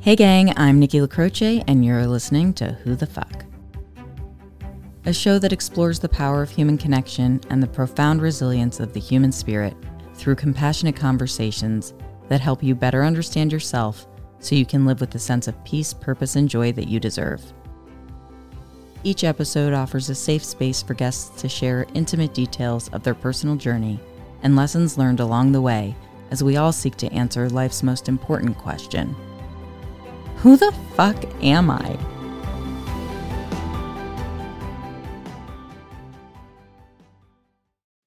Hey, gang, I'm Nikki LaCroce, and you're listening to Who the Fuck? A show that explores the power of human connection and the profound resilience of the human spirit through compassionate conversations that help you better understand yourself so you can live with the sense of peace, purpose, and joy that you deserve. Each episode offers a safe space for guests to share intimate details of their personal journey and lessons learned along the way as we all seek to answer life's most important question Who the fuck am I?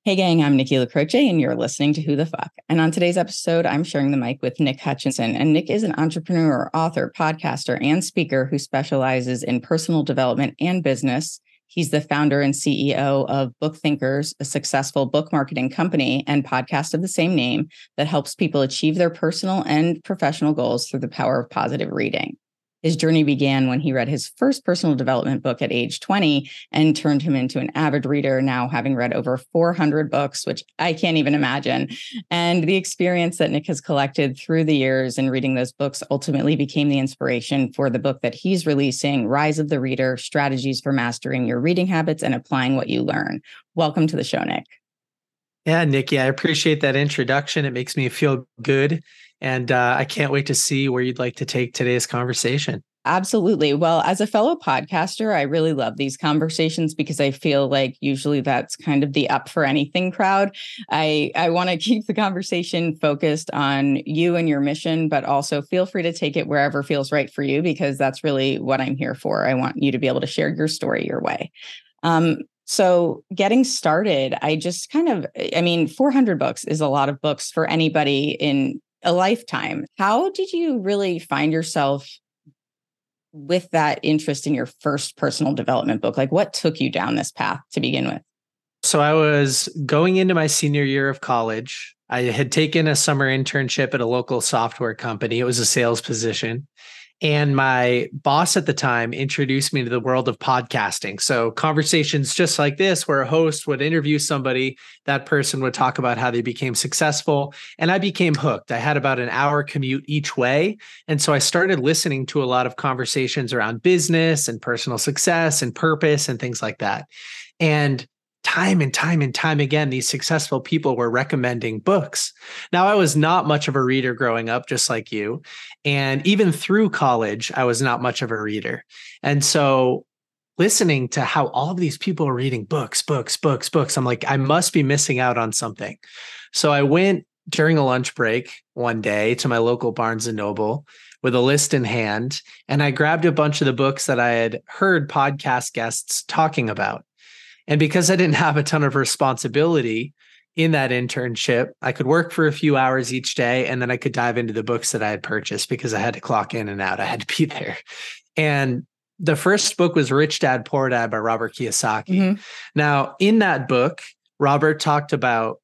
Hey, gang, I'm Nikki LaCroce, and you're listening to Who the Fuck. And on today's episode, I'm sharing the mic with Nick Hutchison. And Nick is an entrepreneur, author, podcaster, and speaker who specializes in personal development and business. He's the founder and CEO of Book Thinkers, a successful book marketing company and podcast of the same name that helps people achieve their personal and professional goals through the power of positive reading. His journey began when he read his first personal development book at age 20 and turned him into an avid reader, now having read over 400 books, which I can't even imagine. And the experience that Nick has collected through the years in reading those books ultimately became the inspiration for the book that he's releasing Rise of the Reader Strategies for Mastering Your Reading Habits and Applying What You Learn. Welcome to the show, Nick. Yeah, Nikki, I appreciate that introduction. It makes me feel good and uh, I can't wait to see where you'd like to take today's conversation. Absolutely. Well, as a fellow podcaster, I really love these conversations because I feel like usually that's kind of the up for anything crowd. I I want to keep the conversation focused on you and your mission, but also feel free to take it wherever feels right for you because that's really what I'm here for. I want you to be able to share your story your way. Um, so, getting started, I just kind of, I mean, 400 books is a lot of books for anybody in a lifetime. How did you really find yourself with that interest in your first personal development book? Like, what took you down this path to begin with? So, I was going into my senior year of college. I had taken a summer internship at a local software company, it was a sales position. And my boss at the time introduced me to the world of podcasting. So, conversations just like this, where a host would interview somebody, that person would talk about how they became successful. And I became hooked. I had about an hour commute each way. And so I started listening to a lot of conversations around business and personal success and purpose and things like that. And time and time and time again, these successful people were recommending books. Now, I was not much of a reader growing up, just like you. And even through college, I was not much of a reader. And so, listening to how all of these people are reading books, books, books, books, I'm like, I must be missing out on something. So, I went during a lunch break one day to my local Barnes and Noble with a list in hand and I grabbed a bunch of the books that I had heard podcast guests talking about. And because I didn't have a ton of responsibility in that internship, I could work for a few hours each day and then I could dive into the books that I had purchased because I had to clock in and out. I had to be there. And the first book was Rich Dad Poor Dad by Robert Kiyosaki. Mm-hmm. Now, in that book, Robert talked about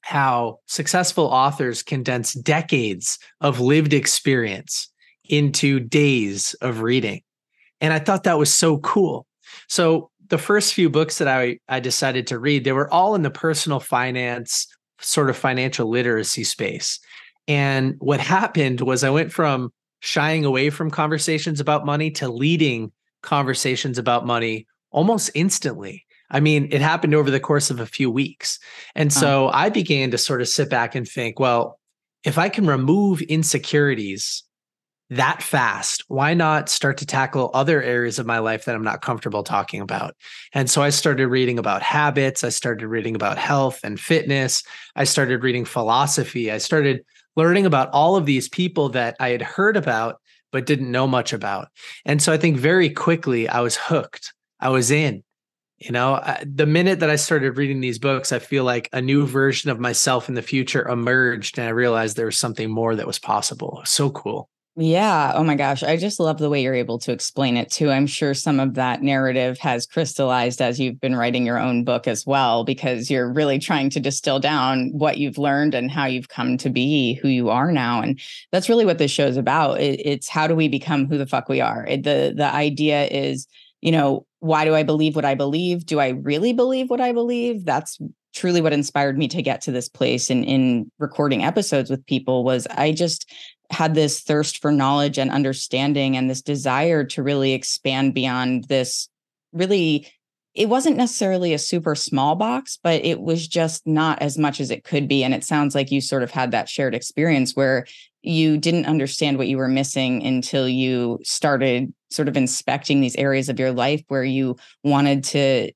how successful authors condense decades of lived experience into days of reading. And I thought that was so cool. So the first few books that I, I decided to read, they were all in the personal finance, sort of financial literacy space. And what happened was I went from shying away from conversations about money to leading conversations about money almost instantly. I mean, it happened over the course of a few weeks. And so I began to sort of sit back and think, well, if I can remove insecurities that fast, why not start to tackle other areas of my life that I'm not comfortable talking about? And so I started reading about habits. I started reading about health and fitness. I started reading philosophy. I started learning about all of these people that I had heard about, but didn't know much about. And so I think very quickly I was hooked. I was in. You know, the minute that I started reading these books, I feel like a new version of myself in the future emerged and I realized there was something more that was possible. So cool. Yeah. Oh my gosh. I just love the way you're able to explain it too. I'm sure some of that narrative has crystallized as you've been writing your own book as well, because you're really trying to distill down what you've learned and how you've come to be who you are now. And that's really what this show is about. it's how do we become who the fuck we are? the the idea is, you know, why do I believe what I believe? Do I really believe what I believe? That's truly what inspired me to get to this place and in recording episodes with people was I just had this thirst for knowledge and understanding and this desire to really expand beyond this really it wasn't necessarily a super small box but it was just not as much as it could be. And it sounds like you sort of had that shared experience where you didn't understand what you were missing until you started sort of inspecting these areas of your life where you wanted to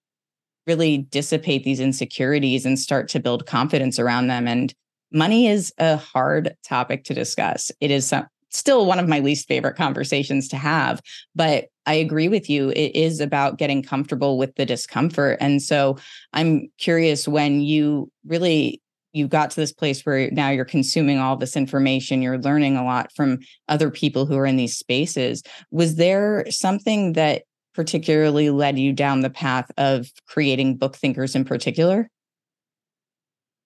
really dissipate these insecurities and start to build confidence around them. And money is a hard topic to discuss. It is some, still one of my least favorite conversations to have, but I agree with you. It is about getting comfortable with the discomfort. And so I'm curious when you really you got to this place where now you're consuming all this information, you're learning a lot from other people who are in these spaces. Was there something that particularly led you down the path of creating book thinkers in particular?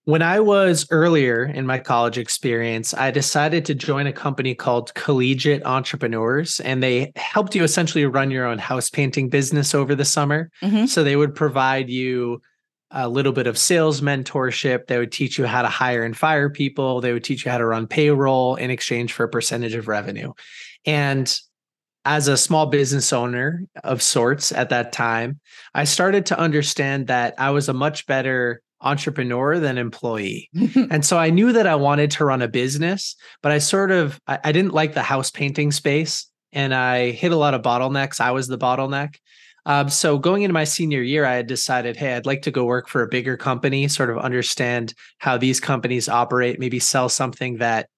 When I was earlier in my college experience, I decided to join a company called Collegiate Entrepreneurs, and they helped you essentially run your own house painting business over the summer. Mm-hmm. So they would provide you a little bit of sales mentorship. They would teach you how to hire and fire people. They would teach you how to run payroll in exchange for a percentage of revenue. And as a small business owner of sorts at that time, I started to understand that I was a much better entrepreneur than employee. and so I knew that I wanted to run a business, but I sort of I, I, didn't like the house painting space and I hit a lot of bottlenecks. I was the bottleneck. Um, so going into my senior year, I had decided, hey, I'd like to go work for a bigger company, sort of understand how these companies operate, maybe sell something that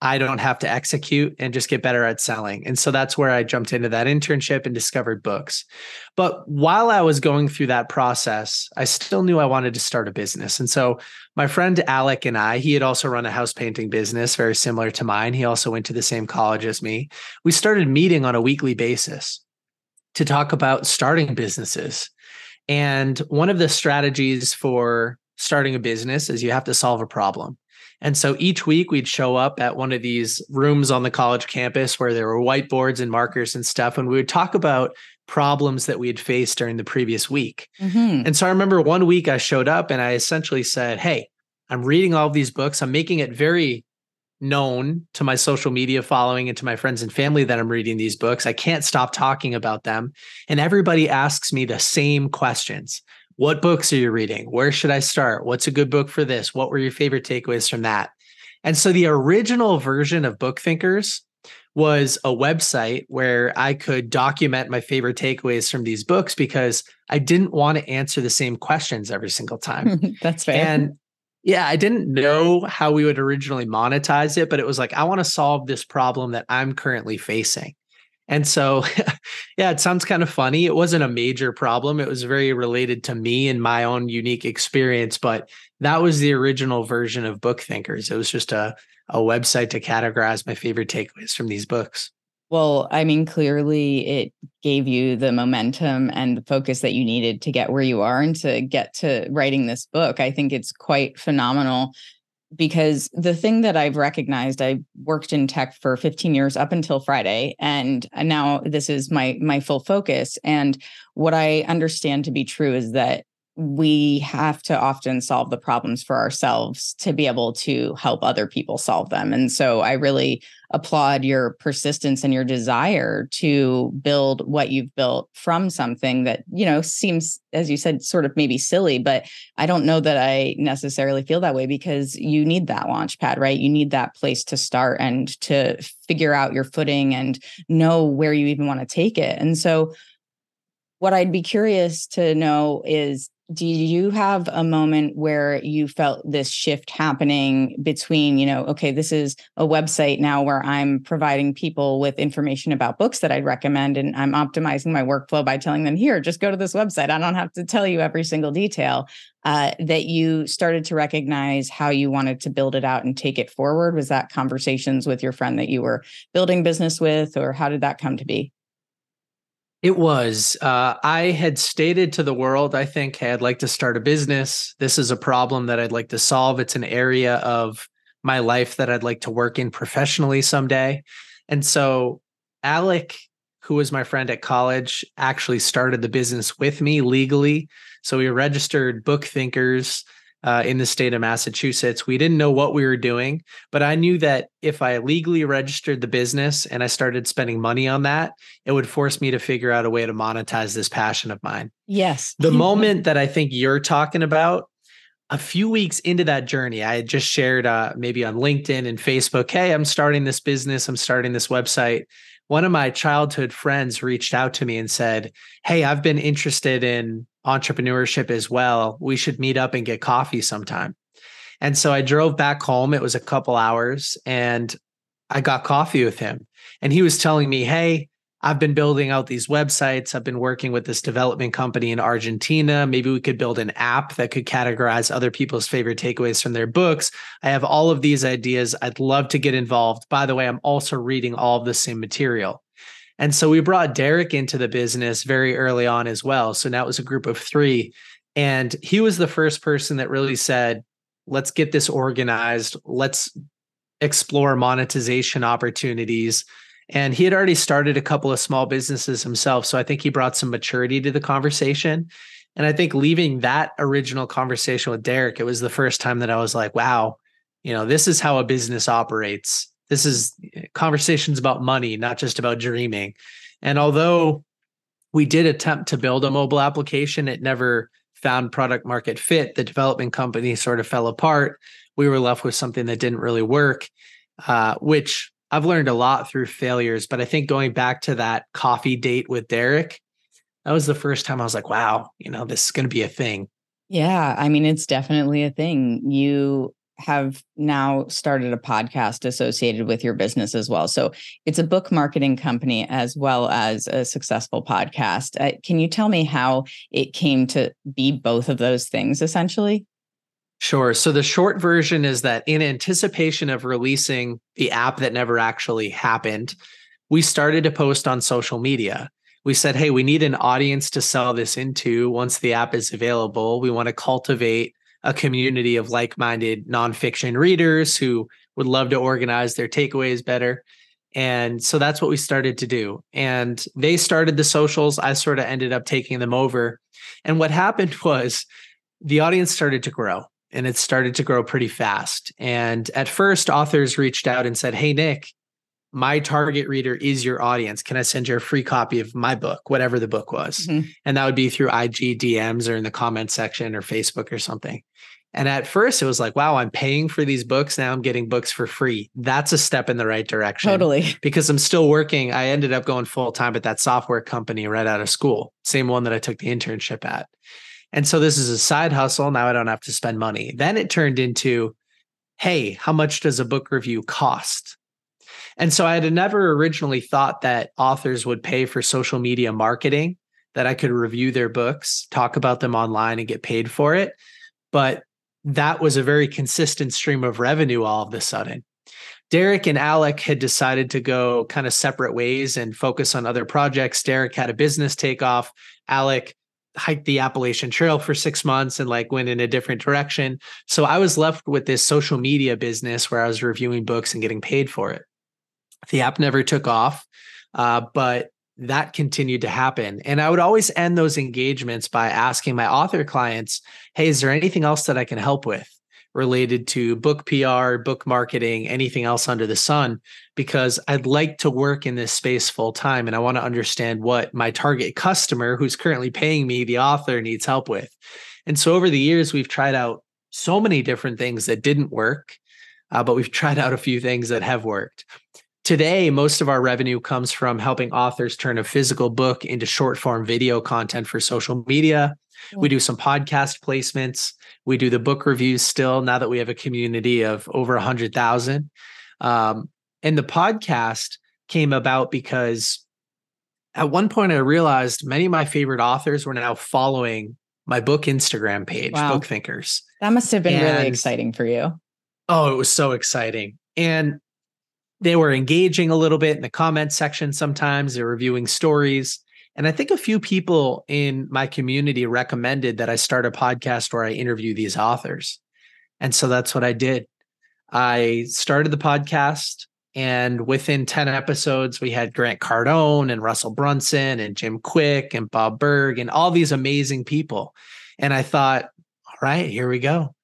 I don't have to execute and just get better at selling. And so that's where I jumped into that internship and discovered books. But while I was going through that process, I still knew I wanted to start a business. And so my friend Alec and I, he had also run a house painting business very similar to mine. He also went to the same college as me. We started meeting on a weekly basis to talk about starting businesses. And one of the strategies for starting a business is you have to solve a problem. And so each week we'd show up at one of these rooms on the college campus where there were whiteboards and markers and stuff. And we would talk about problems that we had faced during the previous week. Mm-hmm. And so I remember one week I showed up and I essentially said, Hey, I'm reading all of these books. I'm making it very known to my social media following and to my friends and family that I'm reading these books. I can't stop talking about them. And everybody asks me the same questions what books are you reading? Where should I start? What's a good book for this? What were your favorite takeaways from that? And so the original version of Book Thinkers was a website where I could document my favorite takeaways from these books because I didn't want to answer the same questions every single time. That's fair. And yeah, I didn't know how we would originally monetize it, but it was like, I want to solve this problem that I'm currently facing. And so, yeah, it sounds kind of funny. It wasn't a major problem. It was very related to me and my own unique experience, but that was the original version of Book Thinkers. It was just a, a website to categorize my favorite takeaways from these books. Well, I mean, clearly it gave you the momentum and the focus that you needed to get where you are and to get to writing this book. I think it's quite phenomenal because the thing that I've recognized, I worked in tech for 15 years up until Friday, and uh, now this is my my full focus. And what I understand to be true is that we have to often solve the problems for ourselves to be able to help other people solve them. And so I really applaud your persistence and your desire to build what you've built from something that, you know, seems, as you said, sort of maybe silly, but I don't know that I necessarily feel that way because you need that launch pad, right? You need that place to start and to figure out your footing and know where you even want to take it. And so, what I'd be curious to know is do you have a moment where you felt this shift happening between you know okay this is a website now where i'm providing people with information about books that i'd recommend and i'm optimizing my workflow by telling them here just go to this website. I don't have to tell you every single detail uh, that you started to recognize how you wanted to build it out and take it forward? Was that conversations with your friend that you were building business with or how did that come to be it was. Uh, I had stated to the world, I think, hey, I'd like to start a business. This is a problem that I'd like to solve. It's an area of my life that I'd like to work in professionally someday. And so, Alec, who was my friend at college, actually started the business with me legally. So, we registered book thinkers uh, in the state of Massachusetts. We didn't know what we were doing, but I knew that if I legally registered the business and I started spending money on that, it would force me to figure out a way to monetize this passion of mine. Yes. The moment that I think you're talking about, a few weeks into that journey, I had just shared uh, maybe on LinkedIn and Facebook, hey, I'm starting this business, I'm starting this website. One of my childhood friends reached out to me and said, Hey, I've been interested in entrepreneurship as well. We should meet up and get coffee sometime. And so I drove back home. It was a couple hours and I got coffee with him. And he was telling me, Hey, I've been building out these websites. I've been working with this development company in Argentina. Maybe we could build an app that could categorize other people's favorite takeaways from their books. I have all of these ideas. I'd love to get involved. By the way, I'm also reading all of the same material. And so we brought Derek into the business very early on as well. So now it was a group of three. And he was the first person that really said, let's get this organized. Let's explore monetization opportunities and he had already started a couple of small businesses himself. So I think he brought some maturity to the conversation. And I think leaving that original conversation with Derek, it was the first time that I was like, wow, you know, this is how a business operates. This is eh, conversations about money, not just about dreaming. And although we did attempt to build a mobile application, it never found product market fit. The development company sort of fell apart. We were left with something that didn't really work, uh, which I've learned a lot through failures, but I think going back to that coffee date with Derek, that was the first time I was like, wow, you know, this is going to be a thing. Yeah. I mean, it's definitely a thing. You have now started a podcast associated with your business as well. So it's a book marketing company as well as a successful podcast. Uh, can you tell me how it came to be both of those things essentially? Sure. So the short version is that in anticipation of releasing the app that never actually happened, we started to post on social media. We said, hey, we need an audience to sell this into once the app is available. We want to cultivate a community of like minded nonfiction readers who would love to organize their takeaways better. And so that's what we started to do. And they started the socials. I sort of ended up taking them over. And what happened was the audience started to grow and it started to grow pretty fast. And at first, authors reached out and said, Hey, Nick, my target reader is your audience. Can I send you a free copy of my book, whatever the book was? Mm-hmm. And that would be through IG DMs or in the comment section or Facebook or something. And at first, it was like, wow, I'm paying for these books. Now I'm getting books for free. That's a step in the right direction. Totally. Because I'm still working. I ended up going full time at that software company right out of school, same one that I took the internship at. And so this is a side hustle. Now I don't have to spend money. Then it turned into, hey, how much does a book review cost? And so I had never originally thought that authors would pay for social media marketing, that I could review their books, talk about them online, and get paid for it. But that was a very consistent stream of revenue all of a sudden. Derek and Alec had decided to go kind of separate ways and focus on other projects. Derek had a business takeoff. Alec hiked the Appalachian Trail for six months and like went in a different direction. So I was left with this social media business where I was reviewing books and getting paid for it. The app never took off, uh, but that continued to happen. And I would always end those engagements by asking my author clients, Hey, is there anything else that I can help with? Related to book PR, book marketing, anything else under the sun, because I'd like to work in this space full time and I want to understand what my target customer who's currently paying me, the author, needs help with. And so over the years, we've tried out so many different things that didn't work, uh, but we've tried out a few things that have worked. Today, most of our revenue comes from helping authors turn a physical book into short form video content for social media. We do some podcast placements. We do the book reviews still now that we have a community of over 100,000. Um, and the podcast came about because at one point I realized many of my favorite authors were now following my book Instagram page, wow. Book Thinkers. That must have been and, really exciting for you. Oh, it was so exciting. And they were engaging a little bit in the comment section sometimes. They're reviewing stories. And I think a few people in my community recommended that I start a podcast where I interview these authors. And so that's what I did. I started the podcast, and within 10 episodes, we had Grant Cardone and Russell Brunson and Jim Kwik and Bob Burg and all these amazing people. And I thought, all right, here we go.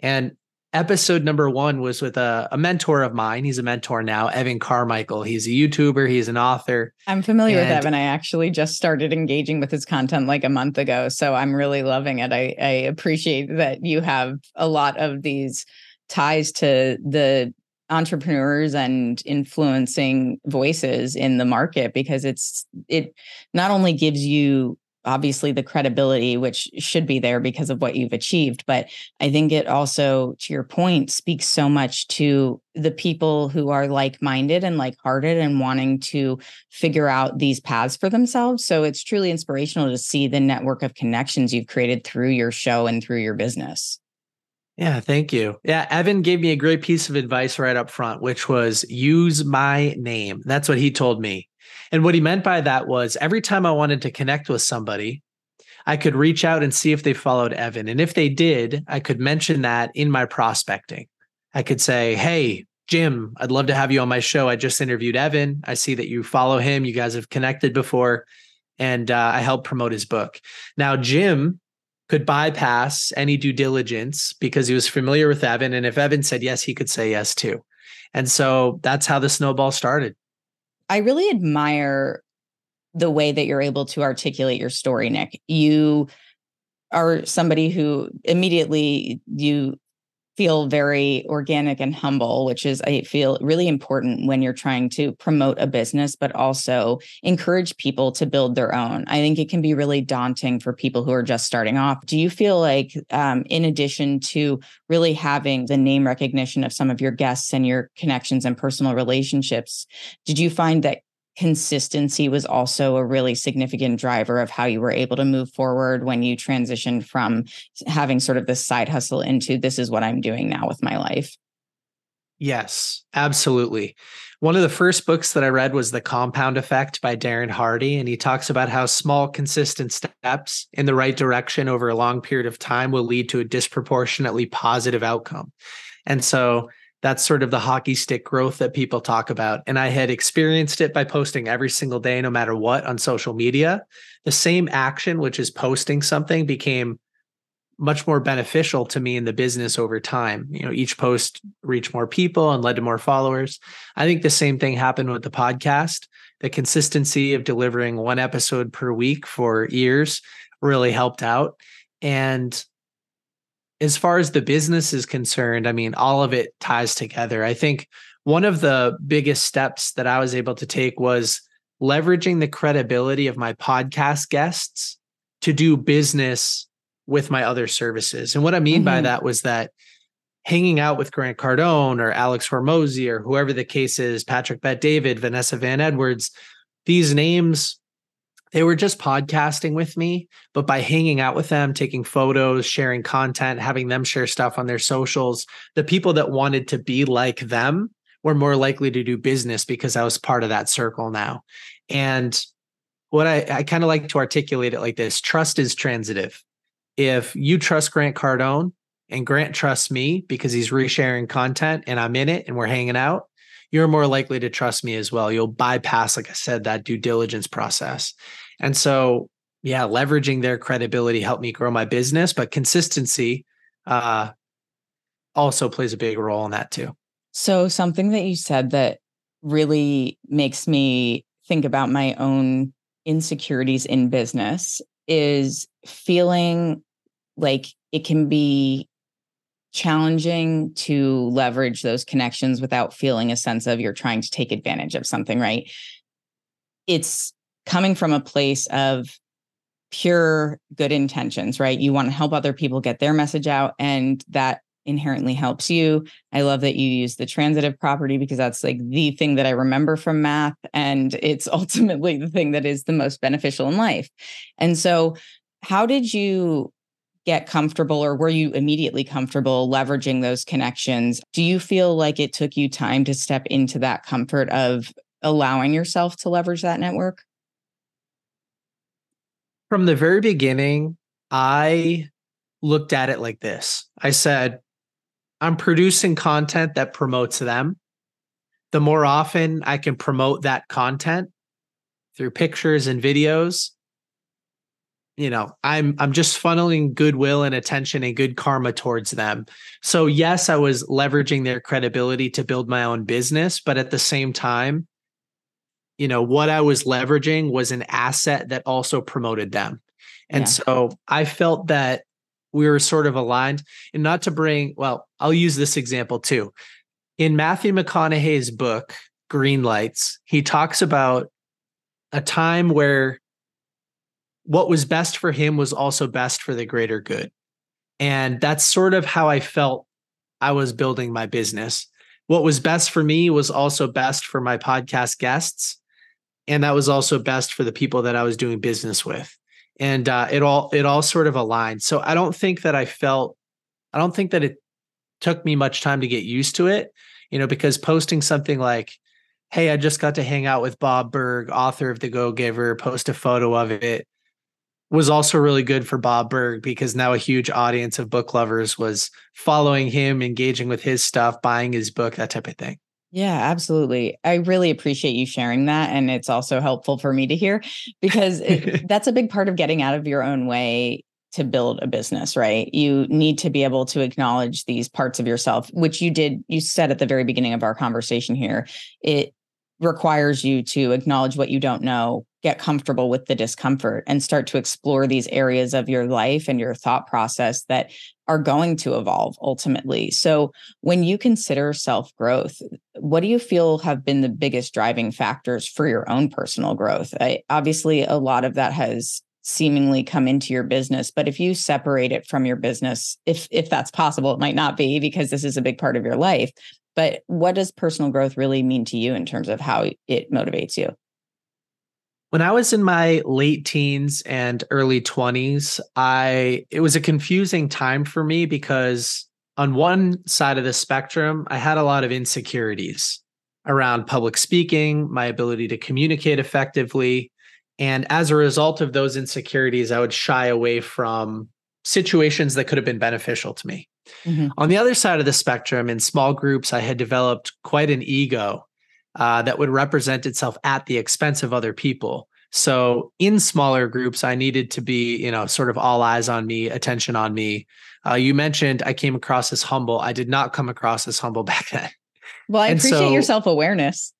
And episode number one was with a, a, mentor of mine. He's a mentor now, Evan Carmichael. He's a YouTuber, he's an author. I'm familiar and, with Evan. I actually just started engaging with his content like a month ago. So I'm really loving it. I, I appreciate that you have a lot of these ties to the entrepreneurs and influencing voices in the market because it's it not only gives you obviously the credibility which should be there because of what you've achieved but i think it also to your point speaks so much to the people who are like-minded and like-hearted and wanting to figure out these paths for themselves so it's truly inspirational to see the network of connections you've created through your show and through your business yeah, thank you. Yeah, Evan gave me a great piece of advice right up front, which was use my name. That's what he told me. And what he meant by that was every time I wanted to connect with somebody, I could reach out and see if they followed Evan. And if they did, I could mention that in my prospecting. I could say, Hey, Jim, I'd love to have you on my show. I just interviewed Evan. I see that you follow him. You guys have connected before, and uh, I helped promote his book. Now, Jim could bypass any due diligence because he was familiar with Evan. And if Evan said yes, he could say yes too. And so that's how the snowball started. I really admire the way that you're able to articulate your story, Nick. You are somebody who immediately you feel very organic and humble, which is, I feel, really important when you're trying to promote a business, but also encourage people to build their own. I think it can be really daunting for people who are just starting off. Do you feel like, um, in addition to really having the name recognition of some of your guests and your connections and personal relationships, did you find that consistency was also a really significant driver of how you were able to move forward when you transitioned from having sort of this side hustle into this is what I'm doing now with my life. Yes, absolutely. One of the first books that I read was The Compound Effect by Darren Hardy. And he talks about how small, consistent steps in the right direction over a long period of time will lead to a disproportionately positive outcome. And so that's sort of the hockey stick growth that people talk about. And I had experienced it by posting every single day, no matter what, on social media. The same action, which is posting something, became much more beneficial to me in the business over time. You know, each post reached more people and led to more followers. I think the same thing happened with the podcast. The consistency of delivering one episode per week for years really helped out. And as far as the business is concerned, I mean, all of it ties together. I think one of the biggest steps that I was able to take was leveraging the credibility of my podcast guests to do business with my other services. And what I mean mm-hmm. by that was that hanging out with Grant Cardone or Alex Hormozi or whoever the case is, Patrick Bet David, Vanessa Van Edwards, these names they were just podcasting with me, but by hanging out with them, taking photos, sharing content, having them share stuff on their socials, the people that wanted to be like them were more likely to do business because I was part of that circle now. And what I, I kind of like to articulate it like this trust is transitive. If you trust Grant Cardone and Grant trusts me because he's resharing content and I'm in it and we're hanging out, you're more likely to trust me as well. You'll bypass, like I said, that due diligence process. And so, yeah, leveraging their credibility helped me grow my business, but consistency uh, also plays a big role in that too. So, something that you said that really makes me think about my own insecurities in business is feeling like it can be challenging to leverage those connections without feeling a sense of you're trying to take advantage of something, right? It's coming from a place of pure good intentions, right? You want to help other people get their message out, and that inherently helps you. I love that you use the transitive property because that's like the thing that I remember from math. And it's ultimately the thing that is the most beneficial in life. And so, how did you get comfortable or were you immediately comfortable leveraging those connections? Do you feel like it took you time to step into that comfort of allowing yourself to leverage that network? From the very beginning, I looked at it like this I said, I'm producing content that promotes them. The more often I can promote that content through pictures and videos, you know i'm i'm just funneling goodwill and attention and good karma towards them. So yes i was leveraging their credibility to build my own business but at the same time you know what i was leveraging was an asset that also promoted them. And yeah. so i felt that we were sort of aligned. And not to bring well i'll use this example too. In matthew mcconaughey's book green lights he talks about a time where what was best for him was also best for the greater good. And that's sort of how I felt I was building my business. What was best for me was also best for my podcast guests. And that was also best for the people that I was doing business with. And uh, it all it all sort of aligned. So I don't think that I felt I don't think that it took me much time to get used to it, you know, because posting something like, hey, I just got to hang out with Bob Burg, author of The Go Giver, post a photo of it was also really good for Bob Burg because now a huge audience of book lovers was following him, engaging with his stuff, buying his book, that type of thing. Yeah, absolutely. I really appreciate you sharing that. And it's also helpful for me to hear because it, that's a big part of getting out of your own way to build a business, right? You need to be able to acknowledge these parts of yourself, which you did, you said at the very beginning of our conversation here. It requires you to acknowledge what you don't know, get comfortable with the discomfort, and start to explore these areas of your life and your thought process that are going to evolve ultimately. So, when you consider self growth, what do you feel have been the biggest driving factors for your own personal growth? I, obviously, a lot of that has seemingly come into your business but if you separate it from your business if if that's possible it might not be because this is a big part of your life but what does personal growth really mean to you in terms of how it motivates you? When I was in my late teens and early 20s, I it was a confusing time for me because on one side of the spectrum, I had a lot of insecurities around public speaking, my ability to communicate effectively, and as a result of those insecurities, I would shy away from situations that could have been beneficial to me. Mm-hmm. On the other side of the spectrum, in small groups, I had developed quite an ego uh, that would represent itself at the expense of other people. So in smaller groups, I needed to be, you know, sort of all eyes on me, attention on me. Uh, you mentioned I came across as humble. I did not come across as humble back then. Well, I and appreciate so, your self awareness.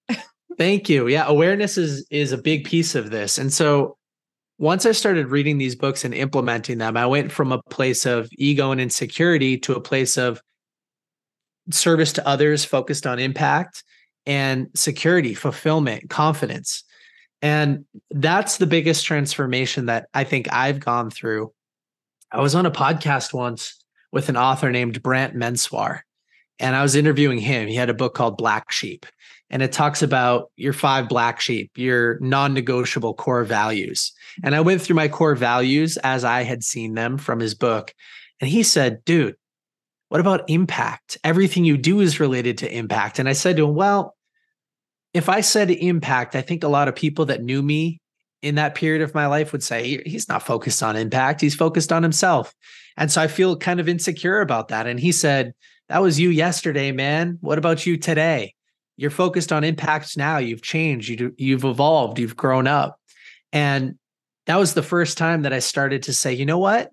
thank you. Yeah, awareness is is a big piece of this, and so once I started reading these books and implementing them, I went from a place of ego and insecurity to a place of service to others focused on impact and security, fulfillment, confidence. And that's the biggest transformation that I think I've gone through. I was on a podcast once with an author named Brant Menswar, and I was interviewing him. He had a book called Black Sheep, and it talks about your five black sheep, your non negotiable core values. And I went through my core values as I had seen them from his book. And he said, dude, what about impact? Everything you do is related to impact. And I said to him, well, if I said impact, I think a lot of people that knew me in that period of my life would say he's not focused on impact, he's focused on himself. And so I feel kind of insecure about that. And he said, That was you yesterday, man. What about you today? You're focused on impact now. You've changed, you, you've evolved, you've grown up. And that was the first time that I started to say, you know what?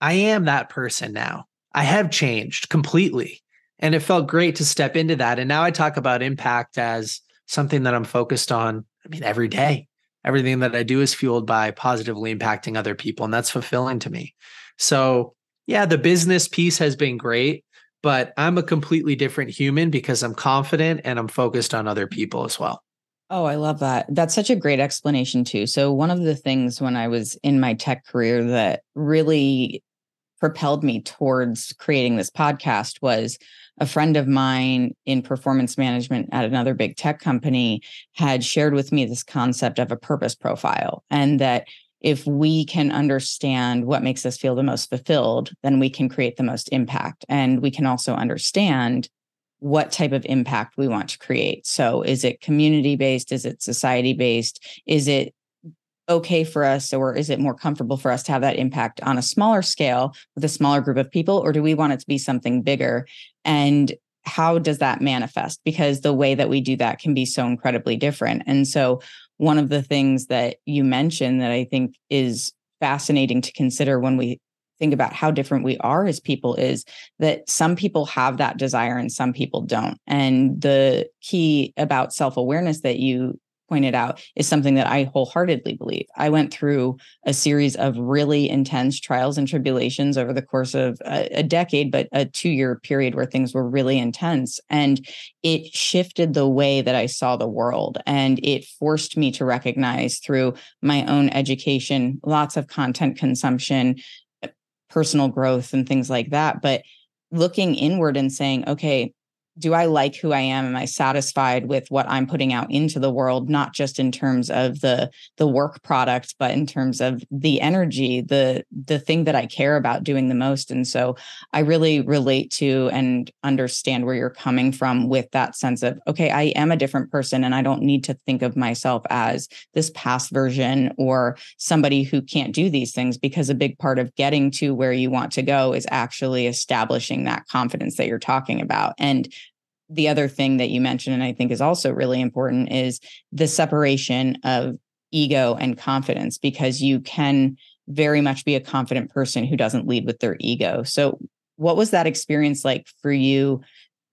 I am that person now. I have changed completely. And it felt great to step into that. And now I talk about impact as something that I'm focused on. I mean, every day, everything that I do is fueled by positively impacting other people. And that's fulfilling to me. So, yeah, the business piece has been great, but I'm a completely different human because I'm confident and I'm focused on other people as well. Oh, I love that. That's such a great explanation, too. So, one of the things when I was in my tech career that really propelled me towards creating this podcast was a friend of mine in performance management at another big tech company had shared with me this concept of a purpose profile and that if we can understand what makes us feel the most fulfilled, then we can create the most impact. And we can also understand what type of impact we want to create. So, is it community based? Is it society based? Is it okay for us, or is it more comfortable for us to have that impact on a smaller scale with a smaller group of people? Or do we want it to be something bigger? And how does that manifest? Because the way that we do that can be so incredibly different. And so, one of the things that you mentioned that I think is fascinating to consider when we think about how different we are as people is that some people have that desire and some people don't. And the key about self awareness that you pointed out is something that I wholeheartedly believe. I went through a series of really intense trials and tribulations over the course of a, a decade, but a two year period where things were really intense. And it shifted the way that I saw the world. And it forced me to recognize through my own education, lots of content consumption, uh, personal growth, and things like that. But looking inward and saying, okay, do I like who I am? Am I satisfied with what I'm putting out into the world, not just in terms of the the work product, but in terms of the energy, the the thing that I care about doing the most. And so I really relate to and understand where you're coming from with that sense of, okay, I am a different person and I don't need to think of myself as this past version or somebody who can't do these things because a big part of getting to where you want to go is actually establishing that confidence that you're talking about. And the other thing that you mentioned, and I think is also really important, is the separation of ego and confidence, because you can very much be a confident person who doesn't lead with their ego. So, what was that experience like for you?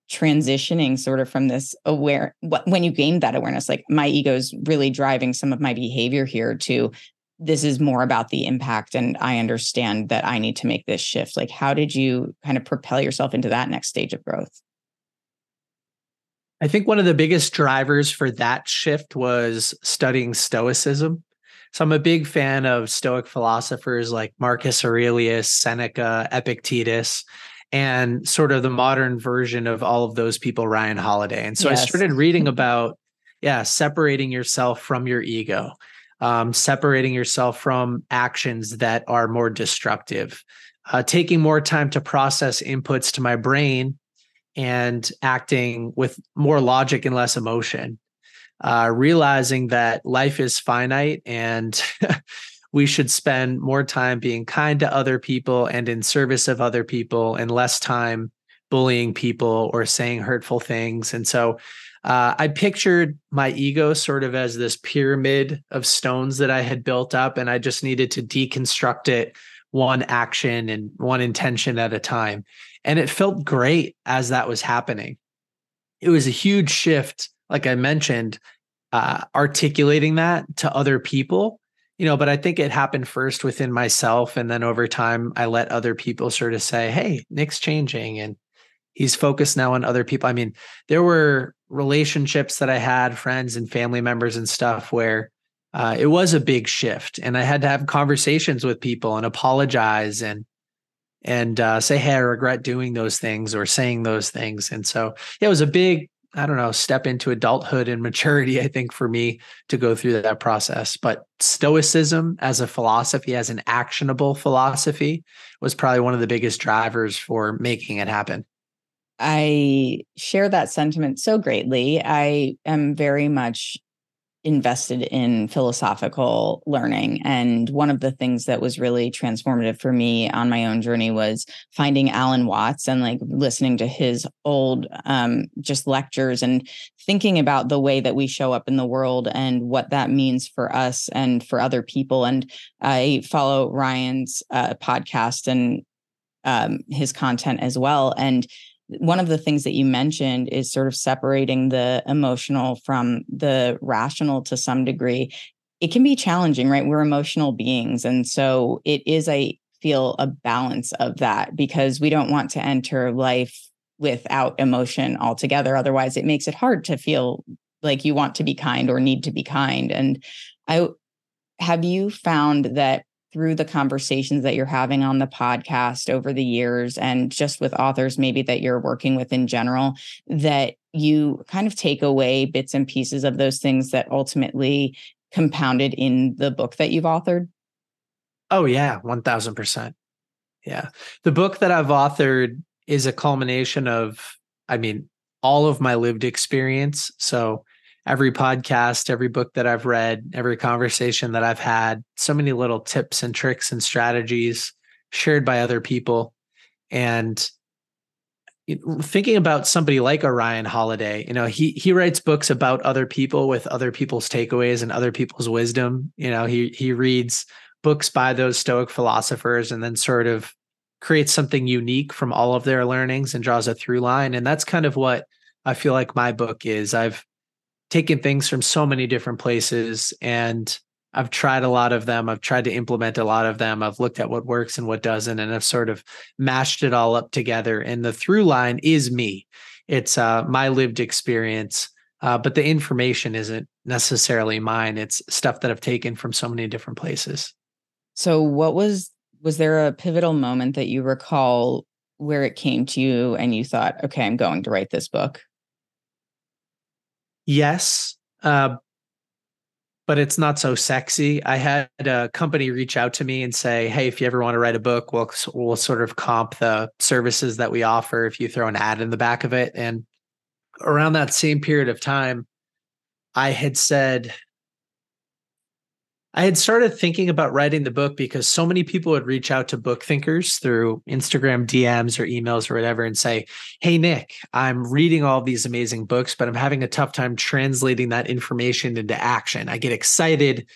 transitioning sort of from this aware when you gained that awareness like my ego is really driving some of my behavior here to this is more about the impact and i understand that i need to make this shift like how did you kind of propel yourself into that next stage of growth I think one of the biggest drivers for that shift was studying Stoicism. So I'm a big fan of Stoic philosophers like Marcus Aurelius, Seneca, Epictetus, and sort of the modern version of all of those people, Ryan Holiday. And so yes. I started reading about, yeah, separating yourself from your ego, um, separating yourself from actions that are more destructive, uh, taking more time to process inputs to my brain and acting with more logic and less emotion, uh, realizing that life is finite and we should spend more time being kind to other people and in service of other people and less time bullying people or saying hurtful things. And so uh, I pictured my ego sort of as this pyramid of stones that I had built up, and I just needed to deconstruct it one action and one intention at a time. And it felt great as that was happening. It was a huge shift, like I mentioned, uh, articulating that to other people, you know, but I think it happened first within myself. And then over time, I let other people sort of say, hey, Nick's changing and he's focused now on other people. I mean, there were relationships that I had, friends and family members and stuff where uh, it was a big shift. And I had to have conversations with people and apologize and and uh, say, "Hey, I regret doing those things" or saying those things. And so, yeah, it was a big, I don't know, step into adulthood and maturity. I think for me to go through that process. But Stoicism as a philosophy, as an actionable philosophy, was probably one of the biggest drivers for making it happen. I share that sentiment so greatly. I am very much invested in philosophical learning. And one of the things that was really transformative for me on my own journey was finding Alan Watts and like listening to his old um, just lectures and thinking about the way that we show up in the world and what that means for us and for other people. And I follow Ryan's uh, podcast and um, his content as well. And one of the things that you mentioned is sort of separating the emotional from the rational to some degree. It can be challenging, right? We're emotional beings. And so it is, I feel, a balance of that because we don't want to enter life without emotion altogether. Otherwise, it makes it hard to feel like you want to be kind or need to be kind. And I have you found that through the conversations that you're having on the podcast over the years and just with authors maybe that you're working with in general that you kind of take away bits and pieces of those things that ultimately compounded in the book that you've authored? Oh yeah 1000% yeah. The book that i've authored is a culmination of i mean all of my lived experience. So every podcast, every book that I've read, every conversation that I've had, so many little tips and tricks and strategies shared by other people. And thinking about somebody like Orion Holiday, you know, he he writes books about other people with other people's takeaways and other people's wisdom. You know, he he reads books by those Stoic philosophers and then sort of creates something unique from all of their learnings and draws a through line. And that's kind of what I feel like my book is. I've taken things from so many different places and I've tried a lot of them. I've tried to implement a lot of them. I've looked at what works and what doesn't, and I've sort of mashed it all up together. And the through line is me. It's uh, my lived experience, uh, but the information isn't necessarily mine. It's stuff that I've taken from so many different places. So, what was was there a pivotal moment that you recall where it came to you and you thought, okay, I'm going to write this book? Yes. Uh, but it's not so sexy. I had a company reach out to me and say, "Hey, if you ever want to write a book, we'll we'll sort of comp the services that we offer if you throw an ad in the back of it." And around that same period of time, I had said, I had started thinking about writing the book because so many people would reach out to BookThinkers through Instagram DMs or emails or whatever and say, Hey, Nick, I'm reading all these amazing books, but I'm having a tough time translating that information into action. I get excited,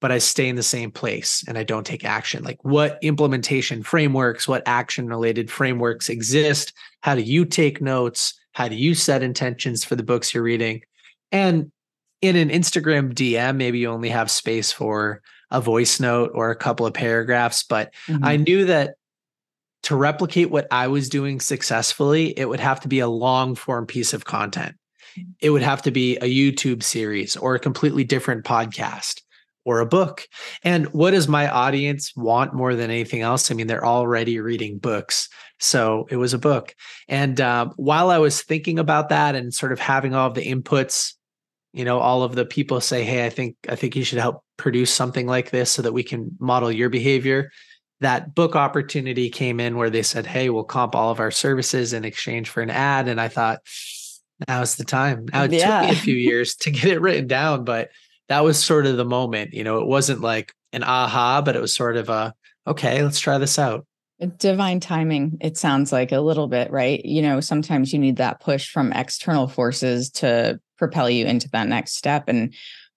but I stay in the same place and I don't take action. Like, what implementation frameworks, what action related frameworks exist? How do you take notes? How do you set intentions for the books you're reading? And in an Instagram DM, maybe you only have space for a voice note or a couple of paragraphs. But mm-hmm. I knew that to replicate what I was doing successfully, it would have to be a long form piece of content. It would have to be a YouTube series or a completely different podcast or a book. And what does my audience want more than anything else? I mean, they're already reading books. So it was a book. And uh, while I was thinking about that and sort of having all of the inputs you know all of the people say hey i think i think you should help produce something like this so that we can model your behavior. That book opportunity came in where they said hey we'll comp all of our services in exchange for an ad. And i thought now's the time. Now it yeah. took me a few years to get it written down but that was sort of the moment you know it wasn't like an aha but it was sort of a okay let's try this out. Uh, divine timing it sounds like a little bit right? You know sometimes you need that push from external forces to propel you into that next step. And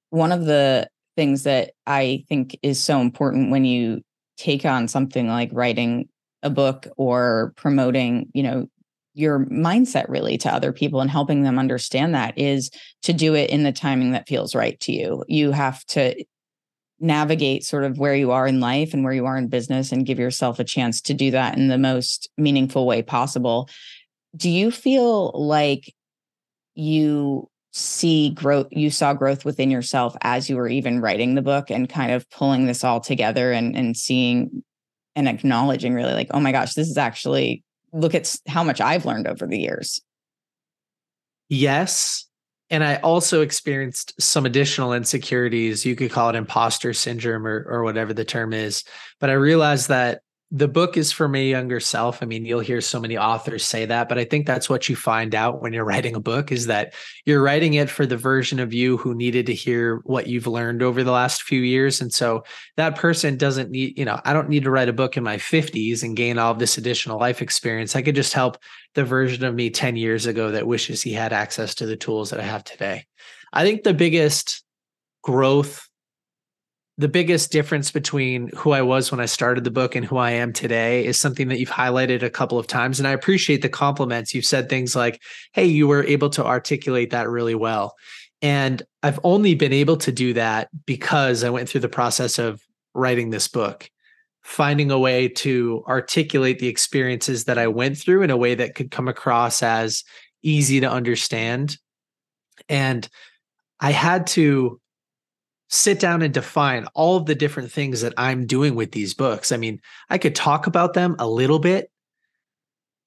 one of the things that I think is so important when you take on something like writing a book or promoting, you know, your mindset really to other people and helping them understand that is to do it in the timing that feels right to you. You have to navigate sort of where you are in life and where you are in business and give yourself a chance to do that in the most meaningful way possible. Do you feel like you see growth you saw growth within yourself as you were even writing the book and kind of pulling this all together and and seeing and acknowledging really like oh my gosh this is actually look at how much i've learned over the years. Yes and i also experienced some additional insecurities you could call it imposter syndrome or or whatever the term is but i realized that the book is for my younger self. I mean, you'll hear so many authors say that, but I think that's what you find out when you're writing a book is that you're writing it for the version of you who needed to hear what you've learned over the last few years. And so that person doesn't need, you know, I don't need to write a book in my 50s and gain all of this additional life experience. I could just help the version of me 10 years ago that wishes he had access to the tools that I have today. I think the biggest growth the biggest difference between who I was when I started the book and who I am today is something that you've highlighted a couple of times. And I appreciate the compliments. You've said things like, hey, you were able to articulate that really well. And I've only been able to do that because I went through the process of writing this book, finding a way to articulate the experiences that I went through in a way that could come across as easy to understand. And I had to sit down and define all of the different things that I'm doing with these books. I mean, I could talk about them a little bit,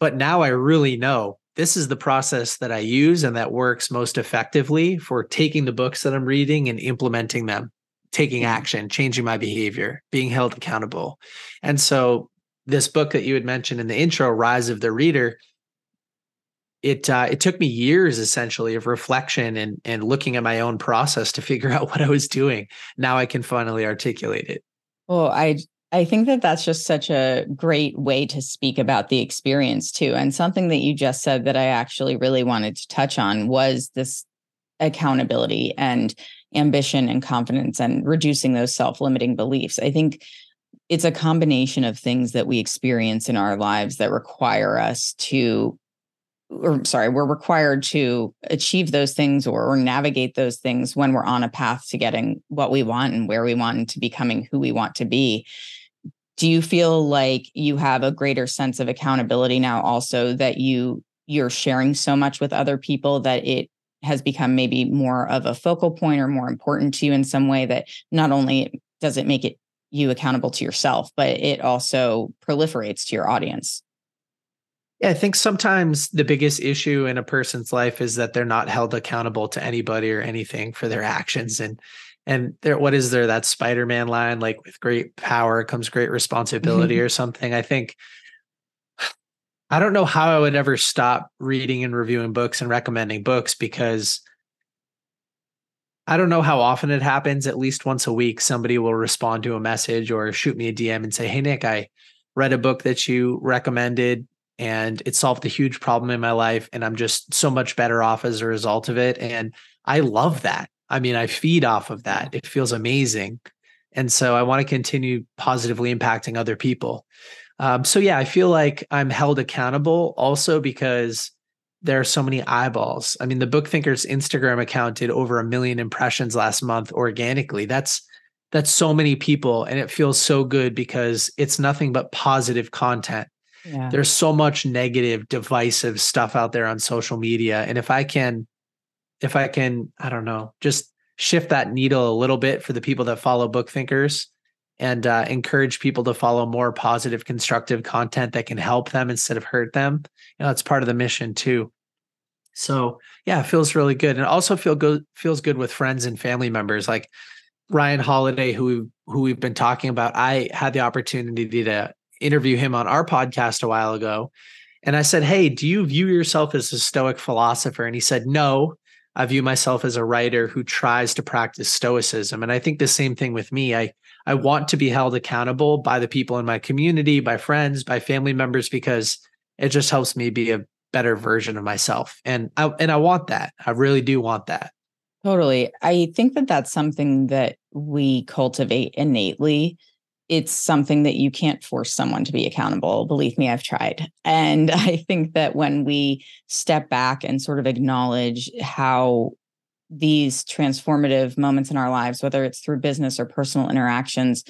but now I really know this is the process that I use and that works most effectively for taking the books that I'm reading and implementing them, taking mm-hmm. action, changing my behavior, being held accountable. And so, this book that you had mentioned in the intro, Rise of the Reader, it uh, it took me years essentially of reflection and and looking at my own process to figure out what I was doing. Now I can finally articulate it. Well, I I think that that's just such a great way to speak about the experience too. And something that you just said that I actually really wanted to touch on was this accountability and ambition and confidence and reducing those self-limiting beliefs. I think it's a combination of things that we experience in our lives that require us to or sorry, we're required to achieve those things or, or, navigate those things when we're on a path to getting what we want and where we want and to becoming who we want to be. Do you feel like you have a greater sense of accountability now also that you you're sharing so much with other people that it has become maybe more of a focal point or more important to you in some way that not only does it make it you accountable to yourself, but it also proliferates to your audience. Yeah, I think sometimes the biggest issue in a person's life is that they're not held accountable to anybody or anything for their actions. And and there, what is there that Spider-Man line like with great power comes great responsibility mm-hmm. or something? I think I don't know how I would ever stop reading and reviewing books and recommending books because I don't know how often it happens. At least once a week, somebody will respond to a message or shoot me a DM and say, Hey, Nick, I read a book that you recommended and it solved a huge problem in my life. And I'm just so much better off as a result of it. And I love that. I mean, I feed off of that. It feels amazing. And so I want to continue positively impacting other people. Um, so, yeah, I feel like I'm held accountable also because there are so many eyeballs. I mean, the BookThinkers Instagram account did over a million impressions last month organically. That's that's so many people and it feels so good because it's nothing but positive content. There's so much negative divisive stuff out there on social media and if I can if I can, I don't know, just shift that needle a little bit for the people that follow BookThinkers and uh, encourage people to follow more positive, constructive content that can help them instead of hurt them. You know, it's part of the mission too. So yeah, it feels really good, and also feel good feels good with friends and family members like Ryan Holiday, who who we've been talking about. I had the opportunity to interview him on our podcast a while ago, and I said, "Hey, do you view yourself as a Stoic philosopher?" And he said, "No." I view myself as a writer who tries to practice stoicism. And I think the same thing with me. I I want to be held accountable by the people in my community, by friends, by family members, because it just helps me be a better version of myself. And I and I want that. I really do want that. Totally. I think that that's something that we cultivate innately. It's something that you can't force someone to be accountable. Believe me, I've tried. And I think that when we step back and sort of acknowledge how these transformative moments in our lives, whether it's through business or personal interactions,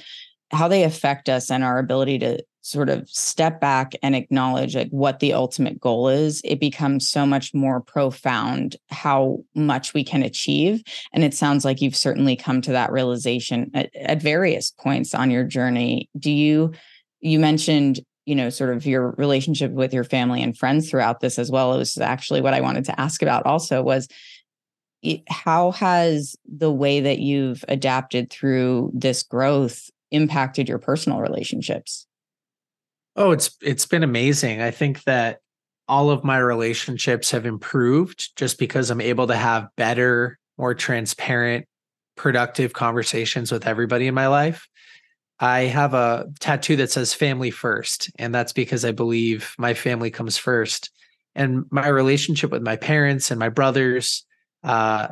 how they affect us and our ability to sort of step back and acknowledge like what the ultimate goal is it becomes so much more profound how much we can achieve. And it sounds like you've certainly come to that realization at, at various points on your journey. Do you you mentioned you know sort of your relationship with your family and friends throughout this as well. It was actually what i wanted to ask about also was how has the way that you've adapted through this growth impacted your personal relationships? Oh, it's it's been amazing. I think that all of my relationships have improved just because I'm able to have better, more transparent, productive conversations with everybody in my life. I have a tattoo that says family first, and that's because I believe my family comes first. And my relationship with my parents and my brothers uh,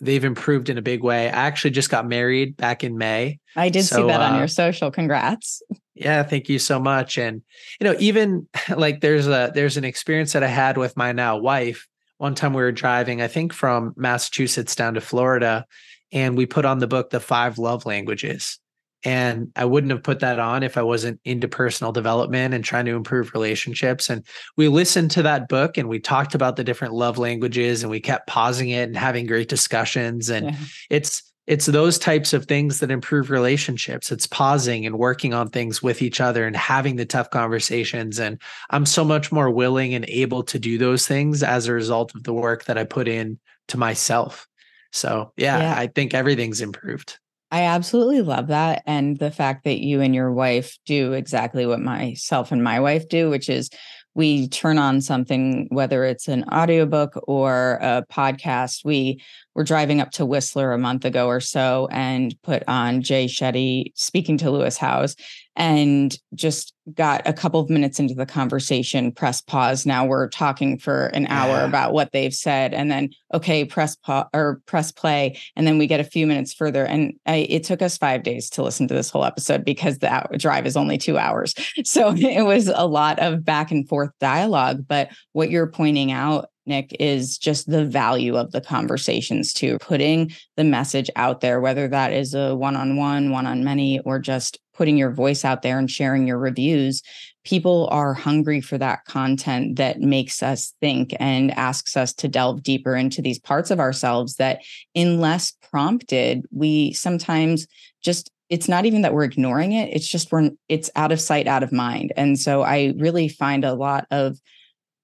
they've improved in a big way. I actually just got married back in May. I did so, see that uh, on your social. Congrats. Yeah, thank you so much. And you know, even like there's a there's an experience that I had with my now wife. One time we were driving, I think from Massachusetts down to Florida, and we put on the book The Five Love Languages. And I wouldn't have put that on if I wasn't into personal development and trying to improve relationships. And we listened to that book and we talked about the different love languages and we kept pausing it and having great discussions. And yeah. it's it's those types of things that improve relationships. It's pausing and working on things with each other and having the tough conversations. And I'm so much more willing and able to do those things as a result of the work that I put in to myself. So yeah. yeah. I think everything's improved. I absolutely love that. And the fact that you and your wife do exactly what myself and my wife do, which is we turn on something, whether it's an audiobook or a podcast. We were driving up to Whistler a month ago or so and put on Jay Shetty speaking to Lewis Howes. And just got a couple of minutes into the conversation, press pause. Now we're talking for an hour yeah. about what they've said, and then okay, press pause or press play, and then we get a few minutes further. And I, it took us five days to listen to this whole episode because the drive is only two hours. So it was a lot of back and forth dialogue. But what you're pointing out Nick, is just the value of the conversations too, putting the message out there, whether that is a one on one, one on many, or just putting your voice out there and sharing your reviews. People are hungry for that content that makes us think and asks us to delve deeper into these parts of ourselves that, unless prompted, we sometimes just it's not even that we're ignoring it it's just we're it's out of sight out of mind and so i really find a lot of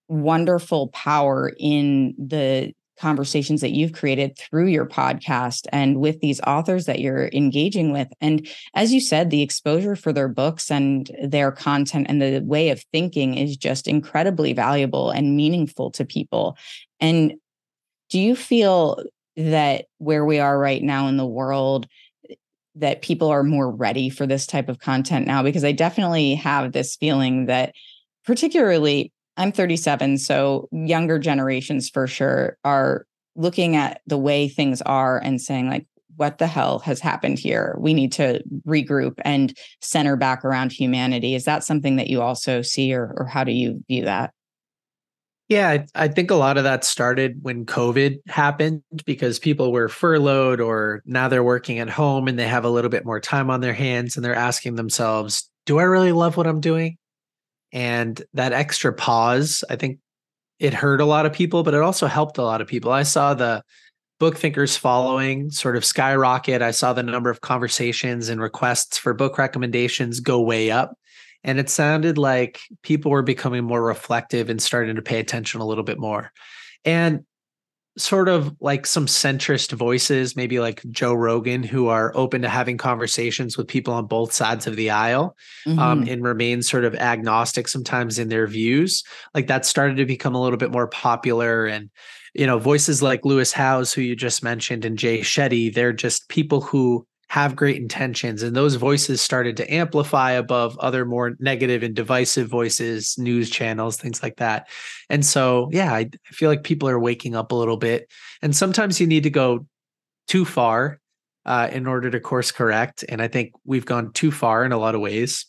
wonderful power in the conversations that you've created through your podcast and with these authors that you're engaging with. And as you said, the exposure for their books and their content and the way of thinking is just incredibly valuable and meaningful to people. And do you feel that where we are right now in the world, that people are more ready for this type of content now? Because I definitely have this feeling that particularly I'm 37, so younger generations for sure are looking at the way things are and saying like what the hell has happened here? We need to regroup and center back around humanity. Is that something that you also see or or how do you view that? Yeah, I, I, think a lot of that started when COVID happened because people were furloughed or now they're working at home and they have a little bit more time on their hands and they're asking themselves, do I really love what I'm doing? And that extra pause, I think it hurt a lot of people, but it also helped a lot of people. I saw the BookThinkers following sort of skyrocket. I saw the number of conversations and requests for book recommendations go way up. And it sounded like people were becoming more reflective and starting to pay attention a little bit more. And sort of like some centrist voices, maybe like Joe Rogan, who are open to having conversations with people on both sides of the aisle um, mm-hmm. um, and remain sort of agnostic sometimes in their views. Like that started to become a little bit more popular. And, you know, voices like Lewis Howes, who you just mentioned, and Jay Shetty, they're just people who have great intentions and those voices started to amplify above other more negative and divisive voices news channels things like that. And so yeah I, I, feel like people are waking up a little bit and sometimes you need to go too far uh, in order to course correct and i think we've gone too far in a lot of ways.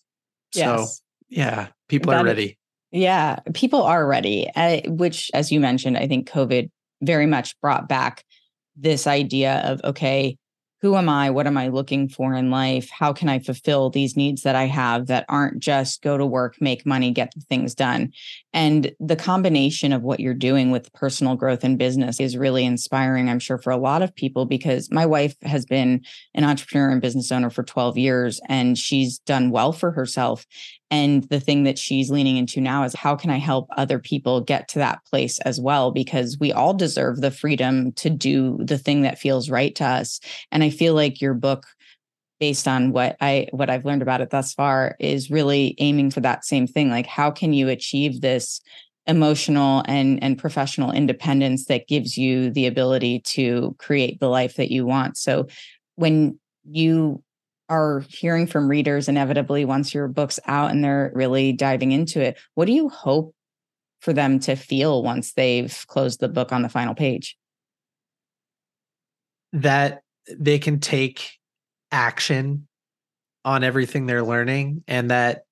Yes. so yeah people that are ready. Is, yeah people are ready uh, which as you mentioned i think covid very much brought back this idea of okay who am I? What am I looking for in life? How can I fulfill these needs that I have that aren't just go to work, make money, get things done? And the combination of what you're doing with personal growth and business is really inspiring, I'm sure, for a lot of people because my wife has been an entrepreneur and business owner for 12 years and she's done well for herself. And the thing that she's leaning into now is how can I help other people get to that place as well? Because we all deserve the freedom to do the thing that feels right to us. And I feel like your book, based on what I what I've learned about it thus far, is really aiming for that same thing. Like, how can you achieve this emotional and and professional independence that gives you the ability to create the life that you want? So when you are hearing from readers inevitably once your book's out and they're really diving into it what do you hope for them to feel once they've closed the book on the final page that they can take action on everything they're learning and that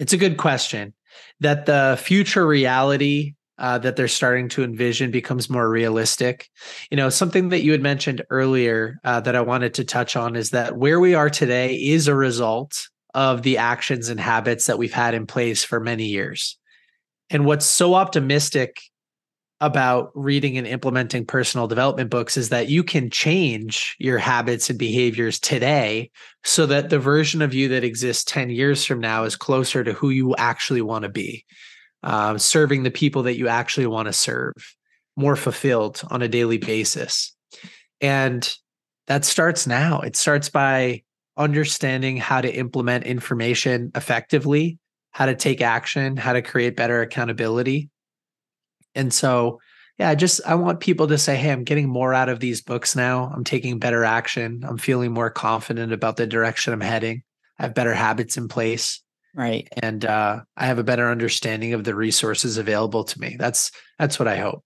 it's a good question that the future reality uh, that they're starting to envision becomes more realistic. You know, something that you had mentioned earlier uh, that I wanted to touch on is that where we are today is a result of the actions and habits that we've had in place for many years. And what's so optimistic about reading and implementing personal development books is that you can change your habits and behaviors today so that the version of you that exists 10 years from now is closer to who you actually want to be uh, serving the people that you actually want to serve more fulfilled on a daily basis. And that starts now. It starts by understanding how to implement information effectively, how to take action, how to create better accountability. And so, yeah, I just I want people to say, "Hey, I'm getting more out of these books now. I'm taking better action. I'm feeling more confident about the direction I'm heading." I have better habits in place. Right. And uh, I have a better understanding of the resources available to me. That's that's what I hope.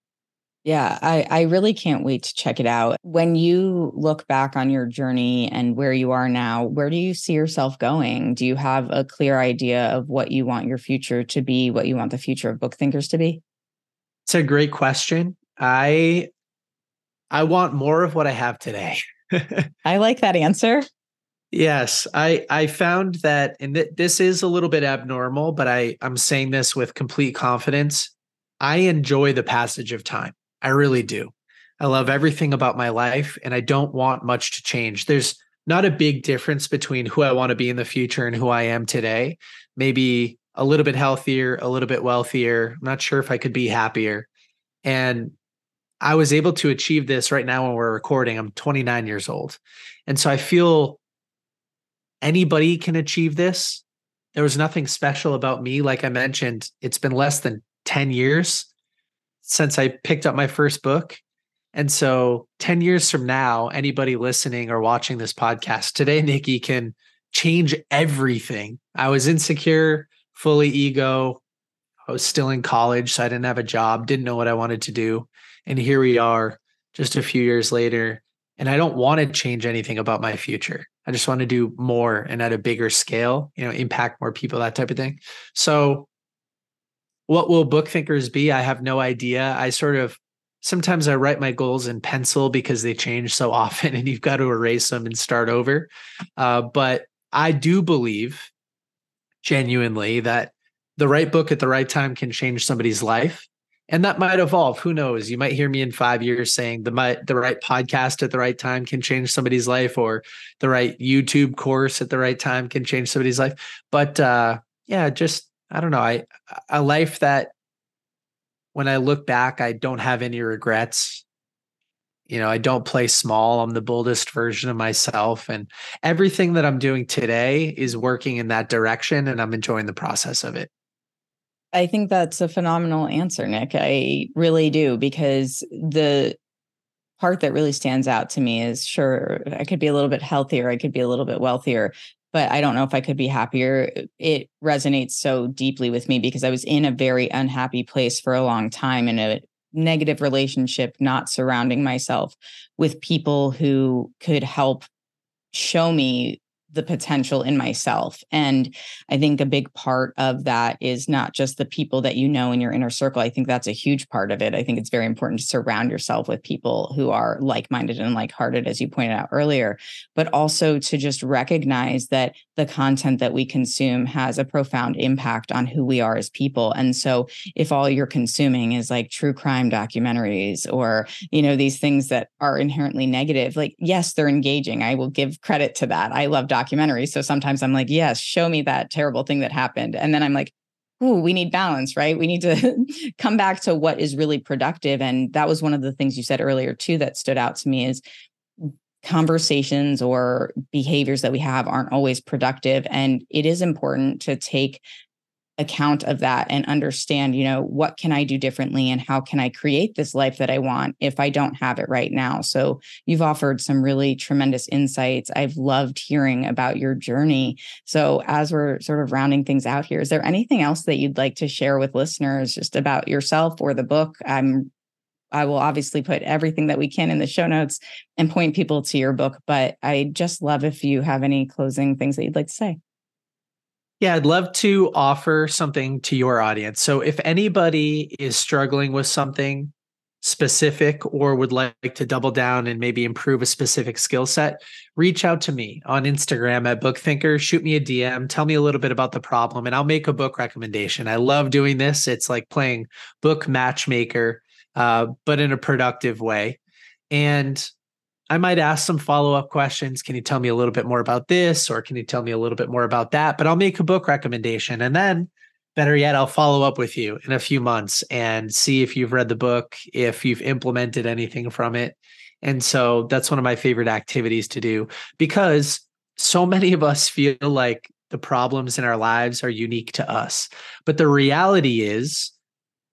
Yeah, I, I really can't wait to check it out. When you look back on your journey and where you are now, where do you see yourself going? Do you have a clear idea of what you want your future to be, what you want the future of BookThinkers to be? It's a great question. I I want more of what I have today. I like that answer. Yes, I I found that and th- this is a little bit abnormal, but I I'm saying this with complete confidence. I enjoy the passage of time. I really do. I love everything about my life and I don't want much to change. There's not a big difference between who I want to be in the future and who I am today. Maybe a little bit healthier, a little bit wealthier. I'm not sure if I could be happier. And I was able to achieve this right now when we're recording. I'm 29 years old. And so I feel anybody can achieve this. There was nothing special about me. Like I mentioned, it's been less than 10 years since I picked up my first book. And so 10 years from now, anybody listening or watching this podcast today, Nikki can change everything. I was insecure, fully ego. I was still in college, so I didn't have a job, didn't know what I wanted to do. And here we are just a few years later. And I don't want to change anything about my future. I just want to do more and at a bigger scale, you know, impact more people, that type of thing. So what will BookThinkers be? I have no idea. I sort of sometimes I write my goals in pencil because they change so often and you've got to erase them and start over. Uh, but I do believe genuinely that the right book at the right time can change somebody's life. And that might evolve. Who knows? You might hear me in five years saying the the right podcast at the right time can change somebody's life, or the right YouTube course at the right time can change somebody's life. But uh, yeah, just I don't know. I a life that when I look back, I don't have any regrets. You know, I don't play small. I'm the boldest version of myself. And everything that I'm doing today is working in that direction. And I'm enjoying the process of it. I think that's a phenomenal answer, Nick. I really do, because the part that really stands out to me is sure, I could be a little bit healthier, I could be a little bit wealthier, but I don't know if I could be happier. It resonates so deeply with me because I was in a very unhappy place for a long time in a negative relationship, not surrounding myself with people who could help show me the potential in myself. And I think a big part of that is not just the people that you know in your inner circle. I think that's a huge part of it. I think it's very important to surround yourself with people who are like minded and like hearted, as you pointed out earlier, but also to just recognize that the content that we consume has a profound impact on who we are as people. And so if all you're consuming is like true crime documentaries or, you know, these things that are inherently negative, like, yes, they're engaging. I will give credit to that. I love documentaries. So sometimes I'm like, yes, show me that terrible thing that happened. And then I'm like, ooh, we need balance, right? We need to come back to what is really productive. And that was one of the things you said earlier, too, that stood out to me is conversations or behaviors that we have aren't always productive. And it is important to take account of that and understand, you know, what can I do differently and how can I create this life that I want if I don't have it right now? So you've offered some really tremendous insights. I've loved hearing about your journey. So as we're sort of rounding things out here, is there anything else that you'd like to share with listeners just about yourself or the book? I'm I will obviously put everything that we can in the show notes and point people to your book, but I just love if you have any closing things that you'd like to say. Yeah, I'd love to offer something to your audience. So if anybody is struggling with something specific or would like to double down and maybe improve a specific skill set, reach out to me on Instagram at Bookthinker. Shoot me a DM. Tell me a little bit about the problem, and I'll make a book recommendation. I love doing this. It's like playing book matchmaker, uh, but in a productive way. And I might ask some follow up questions. Can you tell me a little bit more about this? Or can you tell me a little bit more about that? But I'll make a book recommendation. And then, better yet, I'll follow up with you in a few months and see if you've read the book, if you've implemented anything from it. And so that's one of my favorite activities to do because so many of us feel like the problems in our lives are unique to us. But the reality is,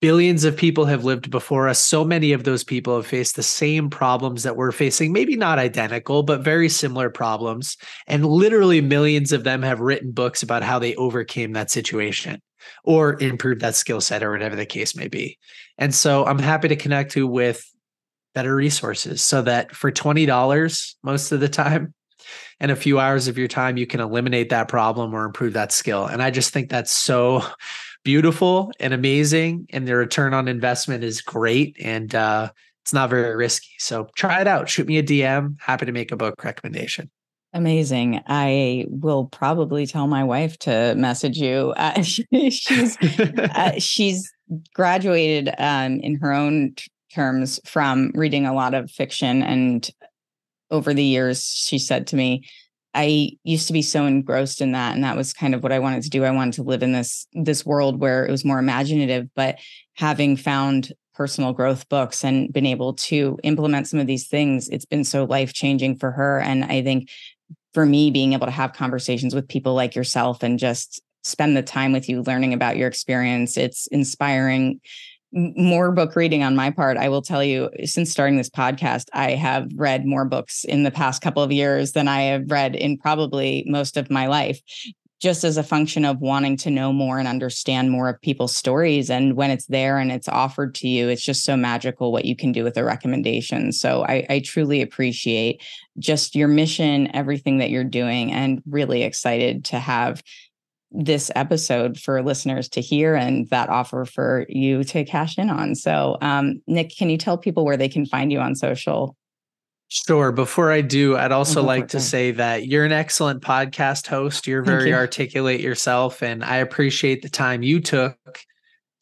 billions of people have lived before us. So many of those people have faced the same problems that we're facing, maybe not identical, but very similar problems. And literally millions of them have written books about how they overcame that situation or improved that skill set or whatever the case may be. And so I'm happy to connect you with better resources so that for $20 most of the time and a few hours of your time, you can eliminate that problem or improve that skill. And I just think that's so beautiful and amazing. And the return on investment is great. And uh, it's not very risky. So try it out. Shoot me a DM. Happy to make a book recommendation. Amazing. I will probably tell my wife to message you. Uh, she, she's uh, she's graduated um, in her own t- terms from reading a lot of fiction, and over the years, she said to me, "I used to be so engrossed in that, and that was kind of what I wanted to do. I wanted to live in this this world where it was more imaginative, but having found personal growth books and been able to implement some of these things it's been so life changing for her and i think for me being able to have conversations with people like yourself and just spend the time with you learning about your experience it's inspiring more book reading on my part i will tell you since starting this podcast i have read more books in the past couple of years than i have read in probably most of my life just as a function of wanting to know more and understand more of people's stories. And when it's there and it's offered to you, it's just so magical what you can do with a recommendation. So I, I truly appreciate just your mission, everything that you're doing, and really excited to have this episode for listeners to hear and that offer for you to cash in on. So, um, Nick, can you tell people where they can find you on social? Sure. Before I do, I'd also like to say that you're an excellent podcast host. You're very you. articulate yourself, and I appreciate the time you took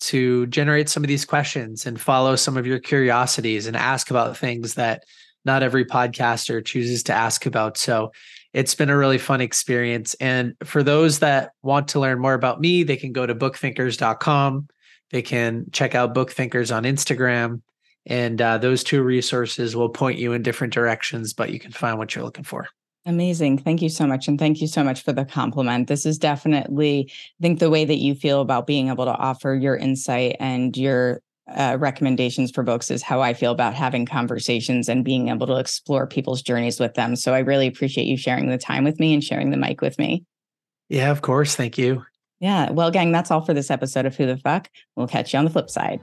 to generate some of these questions and follow some of your curiosities and ask about things that not every podcaster chooses to ask about. So it's been a really fun experience. And for those that want to learn more about me, they can go to bookthinkers.com. They can check out Bookthinkers on Instagram and uh, those two resources will point you in different directions, but you can find what you're looking for. Amazing. Thank you so much. And thank you so much for the compliment. This is definitely, I think, the way that you feel about being able to offer your insight and your uh, recommendations for books is how I feel about having conversations and being able to explore people's journeys with them. So I really appreciate you sharing the time with me and sharing the mic with me. Yeah, of course. Thank you. Yeah. Well, gang, that's all for this episode of Who the Fuck. We'll catch you on the flip side.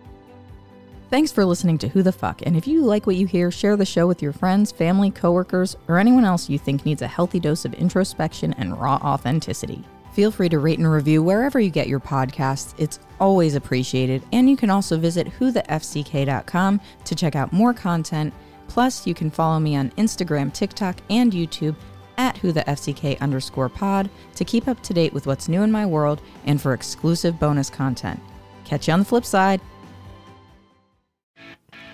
Thanks for listening to Who the Fuck. And if you like what you hear, share the show with your friends, family, coworkers, or anyone else you think needs a healthy dose of introspection and raw authenticity. Feel free to rate and review wherever you get your podcasts. It's always appreciated. And you can also visit whothefck.com to check out more content. Plus, you can follow me on Instagram, TikTok, and YouTube at whothefck underscore pod to keep up to date with what's new in my world and for exclusive bonus content. Catch you on the flip side.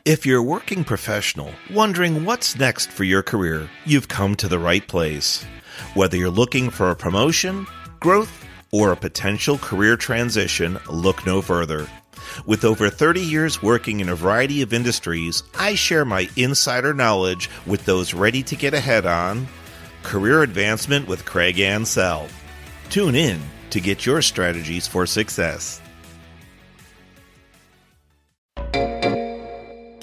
If you're a working professional wondering what's next for your career, you've come to the right place. Whether you're looking for a promotion, growth, or a potential career transition, look no further. With over 30 years working in a variety of industries, I share my insider knowledge with those ready to get ahead on career advancement with Craig Ansell. Tune in to get your strategies for success.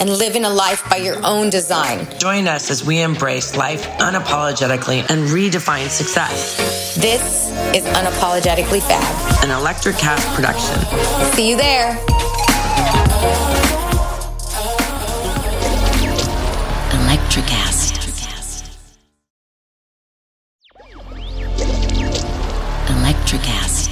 and living a life by your own design. Join us as we embrace life unapologetically and redefine success. This is Unapologetically Fab, an Electricast production. See you there. Electricast. Electricast.